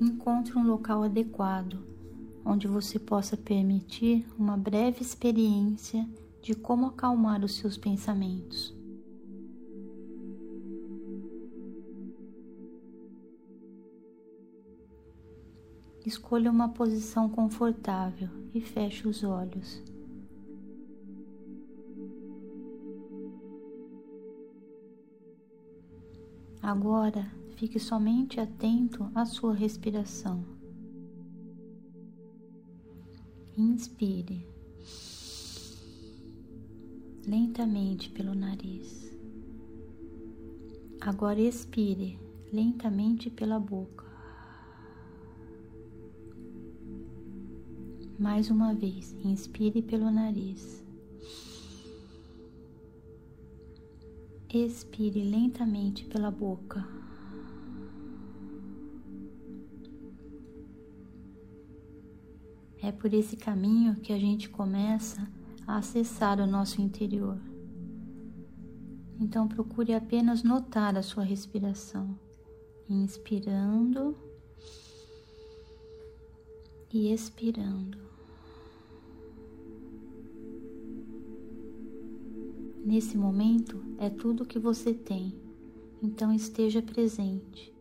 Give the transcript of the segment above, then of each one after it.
encontre um local adequado onde você possa permitir uma breve experiência de como acalmar os seus pensamentos. Escolha uma posição confortável e feche os olhos. Agora fique somente atento à sua respiração. Inspire lentamente pelo nariz. Agora expire lentamente pela boca. Mais uma vez, inspire pelo nariz. Expire lentamente pela boca. É por esse caminho que a gente começa a acessar o nosso interior. Então procure apenas notar a sua respiração, inspirando e expirando. Nesse momento é tudo que você tem, então esteja presente.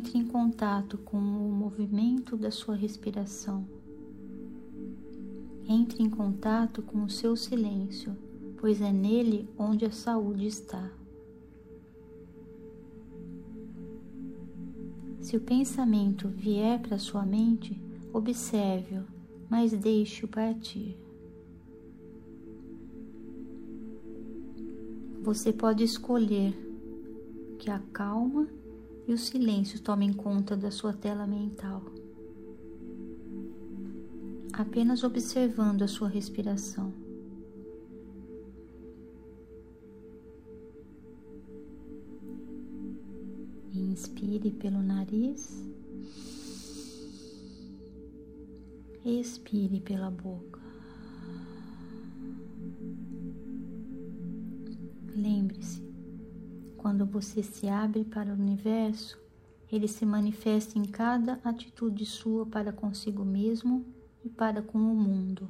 Entre em contato com o movimento da sua respiração. Entre em contato com o seu silêncio, pois é nele onde a saúde está. Se o pensamento vier para sua mente, observe-o, mas deixe-o partir. Você pode escolher que a calma e o silêncio tomem conta da sua tela mental, apenas observando a sua respiração. Inspire pelo nariz. Expire pela boca. Lembre-se, quando você se abre para o universo, ele se manifesta em cada atitude sua para consigo mesmo e para com o mundo.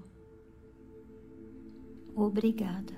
Obrigada.